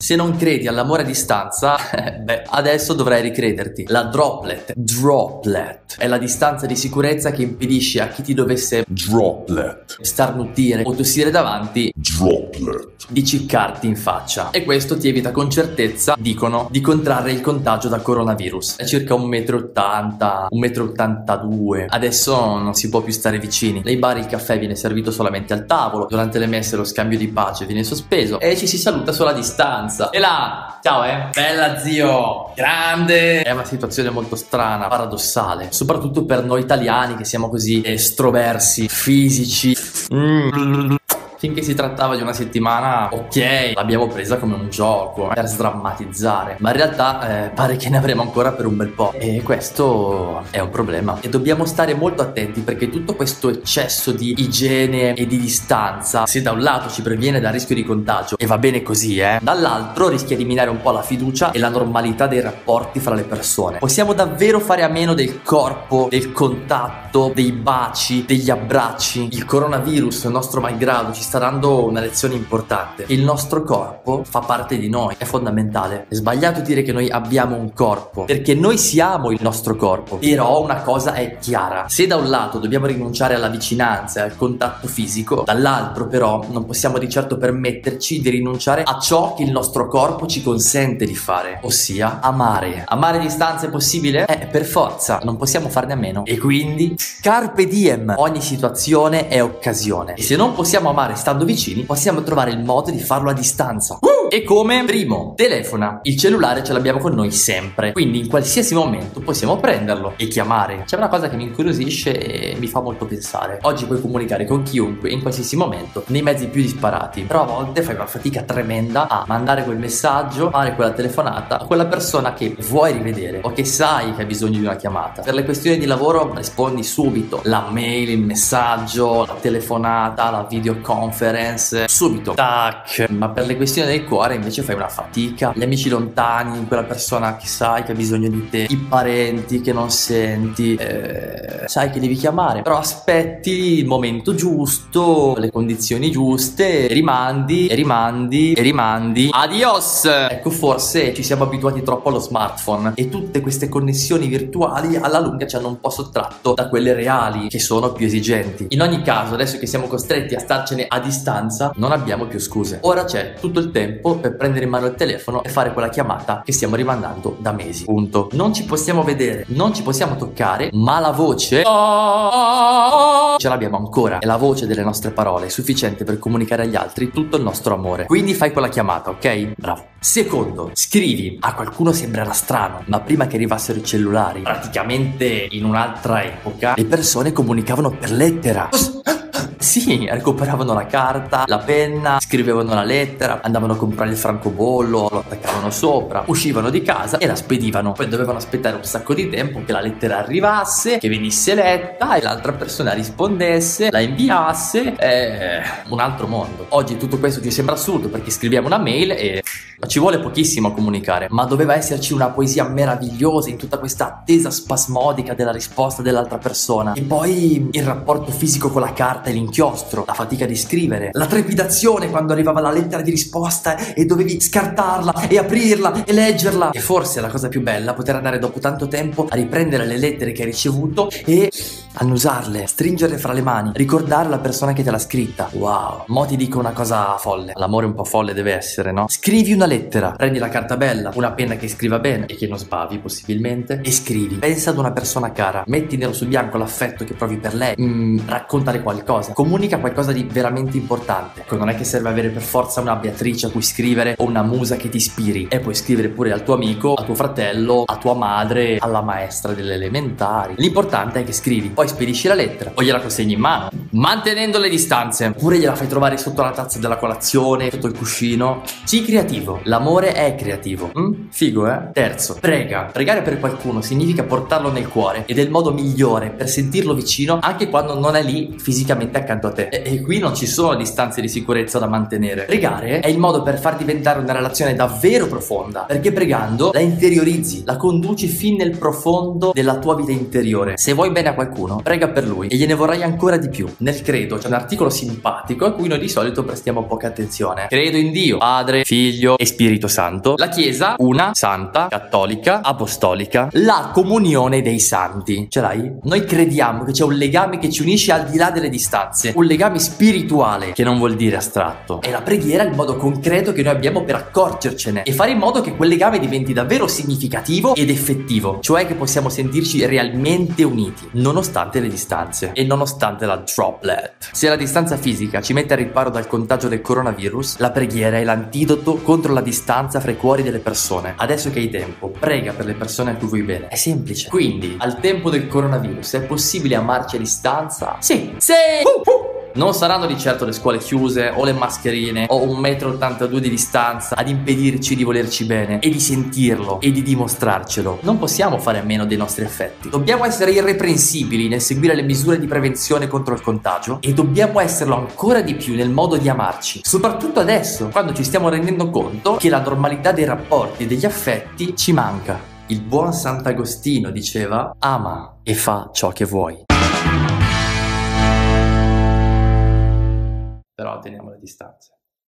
Se non credi all'amore a distanza, beh, adesso dovrai ricrederti. La droplet, droplet, è la distanza di sicurezza che impedisce a chi ti dovesse Droplet. starnutire o tossire davanti Droplet. di ciccarti in faccia. E questo ti evita con certezza, dicono, di contrarre il contagio da coronavirus. È circa 1,80 m, 1,82 m. Adesso non si può più stare vicini. Nei bar il caffè viene servito solamente al tavolo, durante le messe lo scambio di pace viene sospeso e ci si saluta solo a distanza. E là, ciao eh, bella zio, grande. È una situazione molto strana, paradossale, soprattutto per noi italiani che siamo così estroversi, fisici. Mm. Finché si trattava di una settimana, ok, l'abbiamo presa come un gioco per sdrammatizzare, ma in realtà eh, pare che ne avremo ancora per un bel po'. E questo è un problema. E dobbiamo stare molto attenti perché tutto questo eccesso di igiene e di distanza, se da un lato ci previene dal rischio di contagio, e va bene così, eh, dall'altro rischia di minare un po' la fiducia e la normalità dei rapporti fra le persone. Possiamo davvero fare a meno del corpo, del contatto, dei baci, degli abbracci. Il coronavirus, nostro malgrado, ci sta dando una lezione importante. Il nostro corpo fa parte di noi, è fondamentale. È sbagliato dire che noi abbiamo un corpo, perché noi siamo il nostro corpo. Però una cosa è chiara: se da un lato dobbiamo rinunciare alla vicinanza e al contatto fisico, dall'altro però non possiamo di certo permetterci di rinunciare a ciò che il nostro corpo ci consente di fare, ossia amare. Amare a distanza è possibile? Eh, per forza, non possiamo farne a meno. E quindi, carpe diem, ogni situazione è occasione. E se non possiamo amare stando vicini, possiamo trovare il modo di farlo a distanza. E come? Primo, telefona. Il cellulare ce l'abbiamo con noi sempre. Quindi in qualsiasi momento possiamo prenderlo e chiamare. C'è una cosa che mi incuriosisce e mi fa molto pensare. Oggi puoi comunicare con chiunque in qualsiasi momento, nei mezzi più disparati. Però a volte fai una fatica tremenda a mandare quel messaggio, fare quella telefonata a quella persona che vuoi rivedere o che sai che ha bisogno di una chiamata. Per le questioni di lavoro rispondi subito. La mail, il messaggio, la telefonata, la videoconference, subito. Tac. Ma per le questioni del cuore invece fai una fatica. Gli amici lontani, quella persona che sai che ha bisogno di te, i parenti che non senti, eh, sai che devi chiamare. Però aspetti il momento giusto, le condizioni giuste, rimandi e rimandi e rimandi. Adios! Ecco, forse ci siamo abituati troppo allo smartphone e tutte queste connessioni virtuali alla lunga ci hanno un po' sottratto da quelle reali che sono più esigenti. In ogni caso, adesso che siamo costretti a starcene a distanza, non abbiamo più scuse. Ora c'è tutto il tempo per prendere in mano il telefono e fare quella chiamata che stiamo rimandando da mesi. Punto. Non ci possiamo vedere, non ci possiamo toccare, ma la voce ce l'abbiamo ancora. E la voce delle nostre parole è sufficiente per comunicare agli altri tutto il nostro amore. Quindi fai quella chiamata, ok? Bravo. Secondo, scrivi. A qualcuno sembrerà strano, ma prima che arrivassero i cellulari, praticamente in un'altra epoca, le persone comunicavano per lettera. Sì, recuperavano la carta, la penna, scrivevano la lettera, andavano a comprare il francobollo, lo attaccavano sopra, uscivano di casa e la spedivano. Poi dovevano aspettare un sacco di tempo che la lettera arrivasse, che venisse letta e l'altra persona rispondesse, la inviasse. È un altro mondo. Oggi tutto questo ci sembra assurdo perché scriviamo una mail e ci vuole pochissimo a comunicare, ma doveva esserci una poesia meravigliosa in tutta questa attesa spasmodica della risposta dell'altra persona. E poi il rapporto fisico con la carta e l'inchiostro, la fatica di scrivere, la trepidazione quando arrivava la lettera di risposta e dovevi scartarla e aprirla e leggerla. E forse la cosa più bella poter andare dopo tanto tempo a riprendere le lettere che hai ricevuto e annusarle, stringerle fra le mani, ricordare la persona che te l'ha scritta. Wow. Mo ti dico una cosa folle. L'amore un po' folle deve essere, no? Scrivi una lettera, prendi la carta bella, una penna che scriva bene e che non sbavi possibilmente e scrivi. Pensa ad una persona cara, metti nero su bianco l'affetto che provi per lei, mm, raccontale qualcosa, comunica qualcosa di veramente importante. Ecco, non è che serve avere per forza una Beatrice a cui scrivere o una musa che ti ispiri, e puoi scrivere pure al tuo amico, a tuo fratello, a tua madre, alla maestra delle elementari. L'importante è che scrivi, poi spedisci la lettera o gliela consegni in mano, mantenendo le distanze, oppure gliela fai trovare sotto la tazza della colazione, sotto il cuscino. Sii creativo, l'amore è creativo. Mm? Figo, eh? Terzo, prega. Pregare per qualcuno significa portarlo nel cuore ed è il modo migliore per sentirlo vicino anche quando non è lì fisicamente accanto a te. E, e qui non ci sono distanze di sicurezza da mantenere. Pregare è il modo per far diventare una relazione davvero profonda, perché pregando la interiorizzi, la conduci fin nel profondo della tua vita interiore. Se vuoi bene a qualcuno, prega per lui e gliene vorrai ancora di più. Nel credo c'è un articolo simpatico a cui noi di solito prestiamo poca attenzione. Credo in Dio, Padre, Figlio e Spirito Santo. La Chiesa, una, santa, cattolica, apostolica, la comunione dei santi. Ce l'hai? Noi crediamo che c'è un legame che ci unisce al di là delle distanze, un legame spirituale che non vuol dire astratto. È la preghiera il modo concreto che noi abbiamo per accorgercene e fare in modo che quel legame diventi davvero significativo ed effettivo, cioè che possiamo sentirci realmente uniti, nonostante le distanze e nonostante la droplet. Se la distanza fisica ci mette a riparo dal contagio del coronavirus, la preghiera è l'antidoto contro la distanza fra i cuori delle persone. Adesso che hai tempo, prega per le persone a cui vuoi bene. È semplice. Quindi, al tempo del coronavirus, è possibile amarci a distanza? Sì. Sì! Uh, uh. Non saranno di certo le scuole chiuse o le mascherine o un metro 82 di distanza ad impedirci di volerci bene e di sentirlo e di dimostrarcelo. Non possiamo fare a meno dei nostri affetti. Dobbiamo essere irreprensibili nel seguire le misure di prevenzione contro il contagio e dobbiamo esserlo ancora di più nel modo di amarci. Soprattutto adesso, quando ci stiamo rendendo conto che la normalità dei rapporti e degli affetti ci manca. Il buon Sant'Agostino diceva ama e fa ciò che vuoi. Però teniamo le distanze.